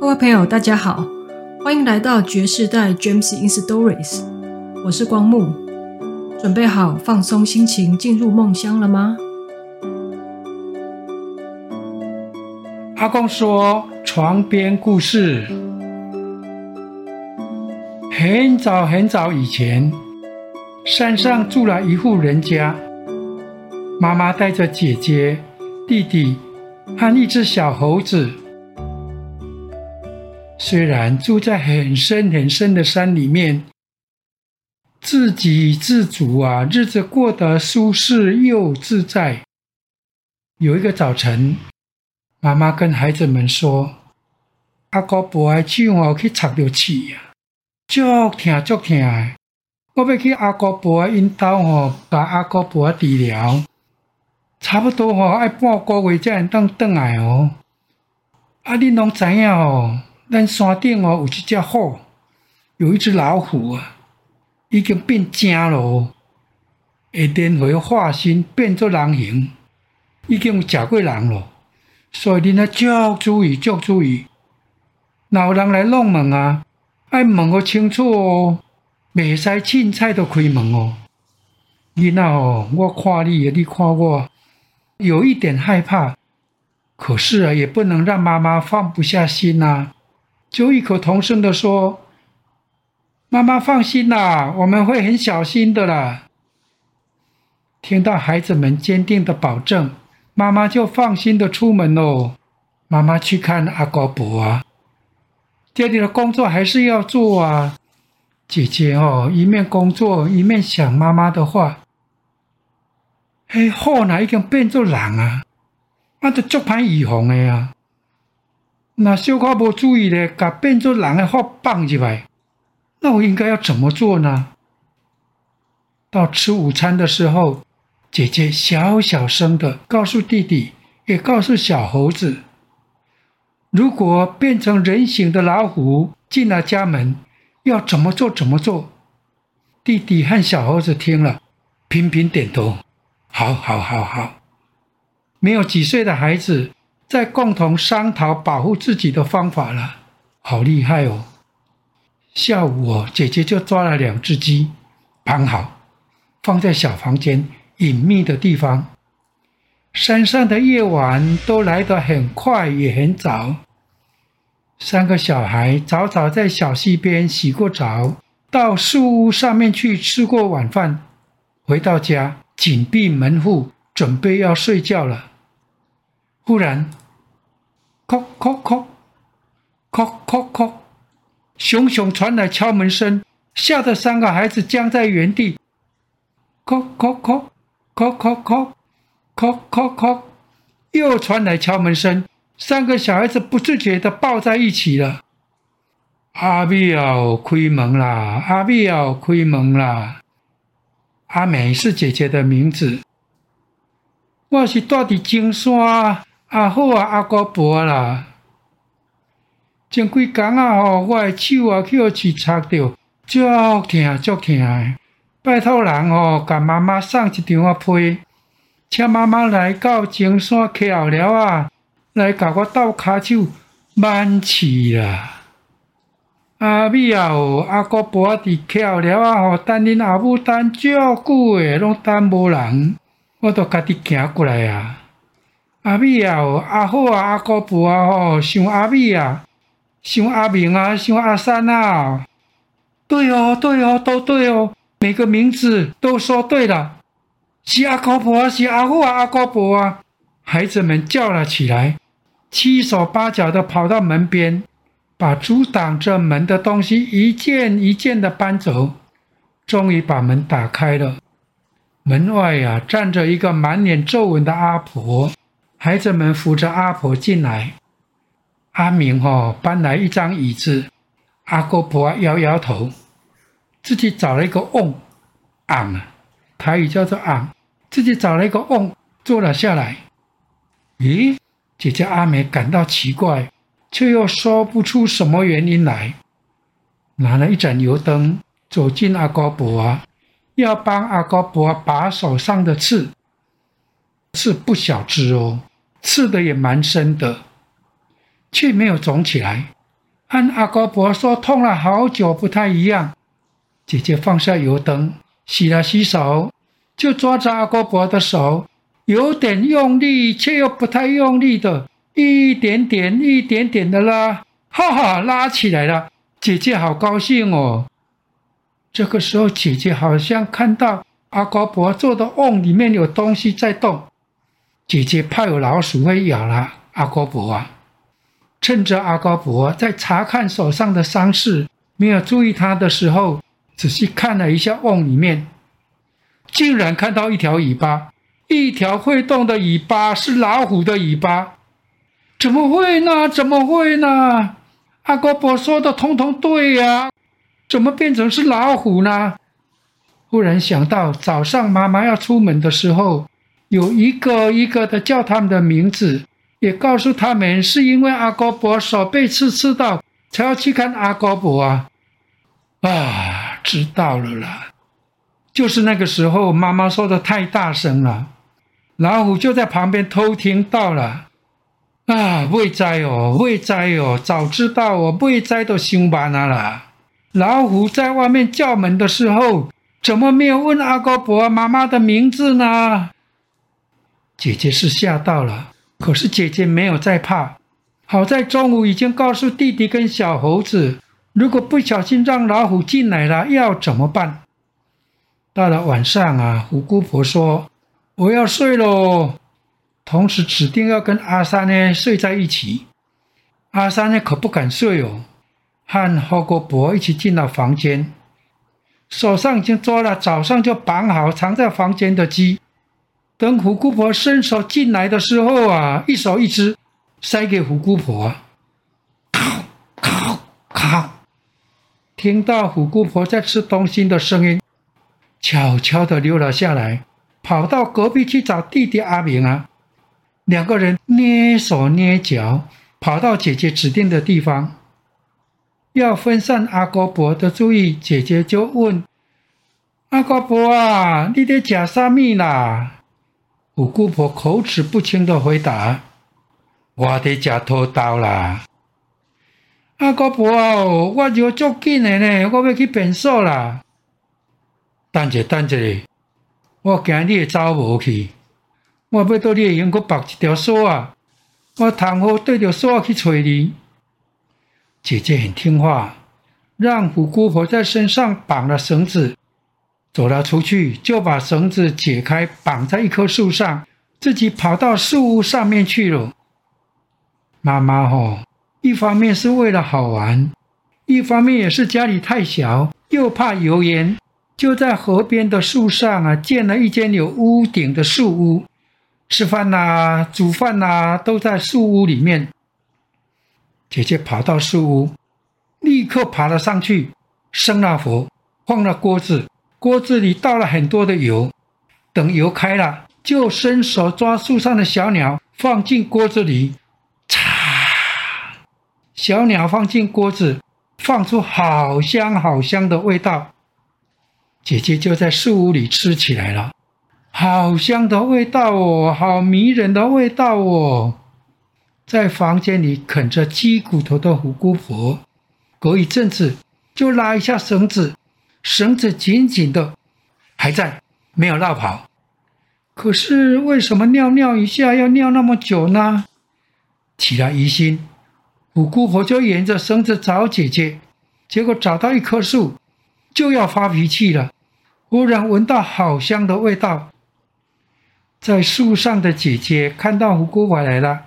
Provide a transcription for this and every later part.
各位朋友，大家好，欢迎来到爵士代 James in Stories，我是光木，准备好放松心情进入梦乡了吗？阿公说床边故事，很早很早以前，山上住了一户人家，妈妈带着姐姐、弟弟和一只小猴子。虽然住在很深很深的山里面，自给自足啊，日子过得舒适又自在。有一个早晨，妈妈跟孩子们说：“阿哥伯爱手哦，去插着刺呀，足疼足疼的。我要去阿哥伯因兜哦，把阿哥伯治疗，差不多哦，爱半个月才能当回来哦。啊，你拢知影哦。”咱山顶哦，有一只虎，有一只老虎啊，已经变精了，会轮回化身变做人形，已经食过人了。所以你呢，足注意，足注意。若有人来弄门啊，爱问个清楚哦，袂使凊彩都开门哦。囡仔哦，我看你，你看我，有一点害怕，可是啊，也不能让妈妈放不下心呐、啊。就异口同声地说：“妈妈放心啦，我们会很小心的啦。”听到孩子们坚定的保证，妈妈就放心的出门喽。妈妈去看阿高伯啊，爹地的工作还是要做啊。姐姐哦，一面工作一面想妈妈的话。哎，后来已经变做人啊，那就足歹预防的呀。那小可无注意咧，甲变做人的话放进来，那我应该要怎么做呢？到吃午餐的时候，姐姐小小声的告诉弟弟，也告诉小猴子：如果变成人形的老虎进了家门，要怎么做？怎么做？弟弟和小猴子听了，频频点头：好好好好。没有几岁的孩子。在共同商讨保护自己的方法了，好厉害哦！下午哦，姐姐就抓了两只鸡，绑好，放在小房间隐秘的地方。山上的夜晚都来得很快也很早。三个小孩早早在小溪边洗过澡，到树屋上面去吃过晚饭，回到家紧闭门户，准备要睡觉了。忽然，叩叩叩，叩叩叩，熊熊传来敲门声，吓得三个孩子僵在原地。叩叩叩，叩叩叩，叩叩叩，又传来敲门声，三个小孩子不自觉地抱在一起了。阿妙开门啦！阿妙开门啦！阿美是姐姐的名字。我是住伫金山。啊好啊，阿哥伯啦！前几工啊吼，我诶手啊去互刺插着，足疼足疼的。拜托人吼，甲妈妈送一张啊被，请妈妈来到金山徛了啊，来甲我斗骹手，挽刺啦！阿美啊吼，阿哥伯伫徛了啊吼，等恁阿母等足久诶，拢等无人，我都家己行过来啊。阿美啊，阿好啊，阿哥婆啊，吼，想阿美啊，想阿明啊，想阿三啊，对哦，对哦，都对哦，每个名字都说对了，是阿哥婆啊，是阿好啊，阿哥婆啊，孩子们叫了起来，七手八脚的跑到门边，把阻挡着门的东西一件一件的搬走，终于把门打开了。门外呀，站着一个满脸皱纹的阿婆。孩子们扶着阿婆进来，阿明哦搬来一张椅子，阿哥婆摇摇头，自己找了一个瓮，昂，台语叫做昂，自己找了一个瓮坐了下来。咦，姐姐阿美感到奇怪，却又说不出什么原因来，拿了一盏油灯走进阿哥婆，要帮阿哥婆拔手上的刺，刺不小只哦。刺的也蛮深的，却没有肿起来，和阿高伯说痛了好久不太一样。姐姐放下油灯，洗了洗手，就抓着阿高伯的手，有点用力却又不太用力的，一点点、一点点的拉，哈哈，拉起来了。姐姐好高兴哦。这个时候，姐姐好像看到阿高伯做的瓮里面有东西在动。姐姐怕有老鼠会咬了阿高伯啊！趁着阿高伯在查看手上的伤势，没有注意他的时候，仔细看了一下瓮里面，竟然看到一条尾巴，一条会动的尾巴，是老虎的尾巴。怎么会呢？怎么会呢？阿高伯说的通通对呀，怎么变成是老虎呢？忽然想到早上妈妈要出门的时候。有一个一个的叫他们的名字，也告诉他们是因为阿高伯手被刺刺到，才要去看阿高伯啊！啊，知道了啦，就是那个时候妈妈说的太大声了，老虎就在旁边偷听到了。啊，未哉哦，未哉哦，早知道我未哉都凶巴那了。老虎在外面叫门的时候，怎么没有问阿高伯妈妈的名字呢？姐姐是吓到了，可是姐姐没有再怕。好在中午已经告诉弟弟跟小猴子，如果不小心让老虎进来了，要怎么办？到了晚上啊，虎姑婆说：“我要睡喽。”同时指定要跟阿三呢睡在一起。阿三呢可不敢睡哦，和虎姑婆一起进了房间，手上已经抓了早上就绑好藏在房间的鸡。等虎姑婆伸手进来的时候啊，一手一只，塞给虎姑婆，咔咔咔，听到虎姑婆在吃东西的声音，悄悄地溜了下来，跑到隔壁去找弟弟阿明啊。两个人蹑手蹑脚跑到姐姐指定的地方，要分散阿哥伯的注意，姐姐就问阿哥伯啊：“你在吃啥米啦？”虎姑婆口齿不清的回答：“我在吃土豆啦。”阿姑婆哦，我就足紧的呢，我要去便所啦。等者等者，我惊你会走无去，我要到你的营区绑一条索啊！我倘好对着索去找你。姐姐很听话，让虎姑婆在身上绑了绳子。走了出去，就把绳子解开，绑在一棵树上，自己跑到树屋上面去了。妈妈吼，一方面是为了好玩，一方面也是家里太小，又怕油烟，就在河边的树上啊，建了一间有屋顶的树屋，吃饭呐、煮饭呐，都在树屋里面。姐姐跑到树屋，立刻爬了上去，生了火，放了锅子。锅子里倒了很多的油，等油开了，就伸手抓树上的小鸟，放进锅子里，嚓！小鸟放进锅子，放出好香好香的味道。姐姐就在树屋里吃起来了，好香的味道哦，好迷人的味道哦。在房间里啃着鸡骨头的虎姑婆，隔一阵子就拉一下绳子。绳子紧紧的，还在，没有落跑。可是为什么尿尿一下要尿那么久呢？起了疑心，五姑婆就沿着绳子找姐姐，结果找到一棵树，就要发脾气了。忽然闻到好香的味道，在树上的姐姐看到五姑婆来了，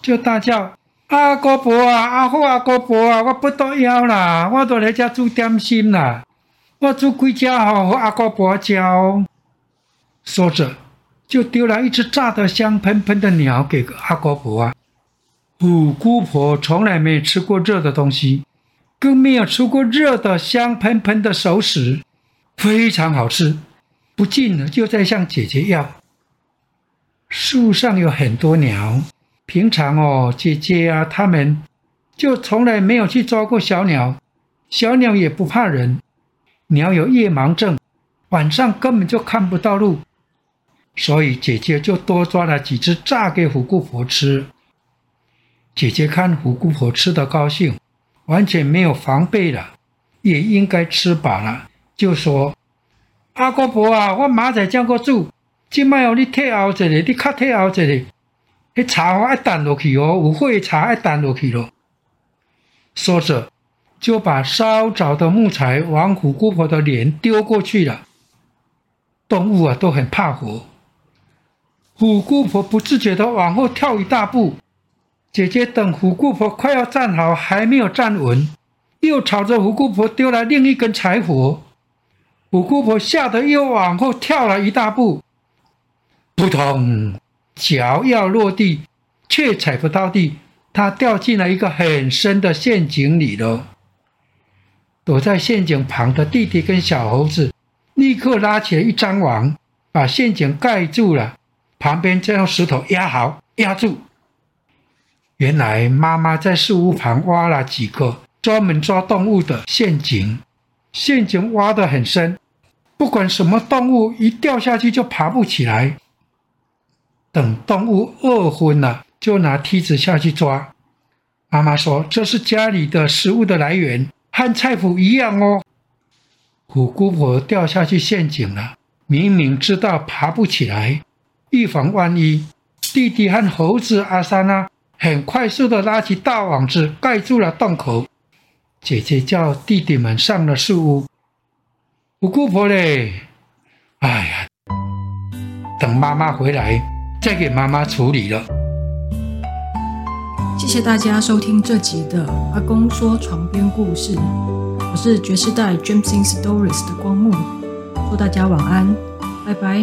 就大叫：“阿姑婆啊，阿好阿姑婆啊，我不得腰啦，我都来家煮点心啦。”我煮几只好和阿高伯交，说着就丢了一只炸得香喷喷的鸟给阿高伯啊。五姑婆从来没吃过热的东西，更没有吃过热的香喷喷的熟食，非常好吃，不禁的就在向姐姐要。树上有很多鸟，平常哦，姐姐啊他们就从来没有去抓过小鸟，小鸟也不怕人。你要有夜盲症，晚上根本就看不到路，所以姐姐就多抓了几只炸给虎姑婆吃。姐姐看虎姑婆吃得高兴，完全没有防备了，也应该吃饱了，就说：“阿姑婆啊，我明仔将个煮，今摆哦你退后一下，你较退后一下，迄茶哦爱淡落去哦，有火茶爱淡落去咯。”说着，就把烧着的木材往虎姑婆的脸丢过去了。动物啊都很怕火，虎姑婆不自觉地往后跳一大步。姐姐等虎姑婆快要站好，还没有站稳，又朝着虎姑婆丢来另一根柴火。虎姑婆吓得又往后跳了一大步，扑通，脚要落地，却踩不到地，她掉进了一个很深的陷阱里了。躲在陷阱旁的弟弟跟小猴子立刻拉起了一张网，把陷阱盖住了，旁边再用石头压好，压住。原来妈妈在树屋旁挖了几个专门抓动物的陷阱，陷阱挖得很深，不管什么动物一掉下去就爬不起来。等动物饿昏了，就拿梯子下去抓。妈妈说：“这是家里的食物的来源，和菜谱一样哦。”虎姑婆掉下去陷阱了，明明知道爬不起来，预防万一，弟弟和猴子阿三呢？很快速的拉起大网子盖住了洞口。姐姐叫弟弟们上了树屋。虎姑婆嘞，哎呀，等妈妈回来再给妈妈处理了。谢谢大家收听这集的阿公说床边故事。我是爵士代 Jamesin Stories 的光木，祝大家晚安，拜拜。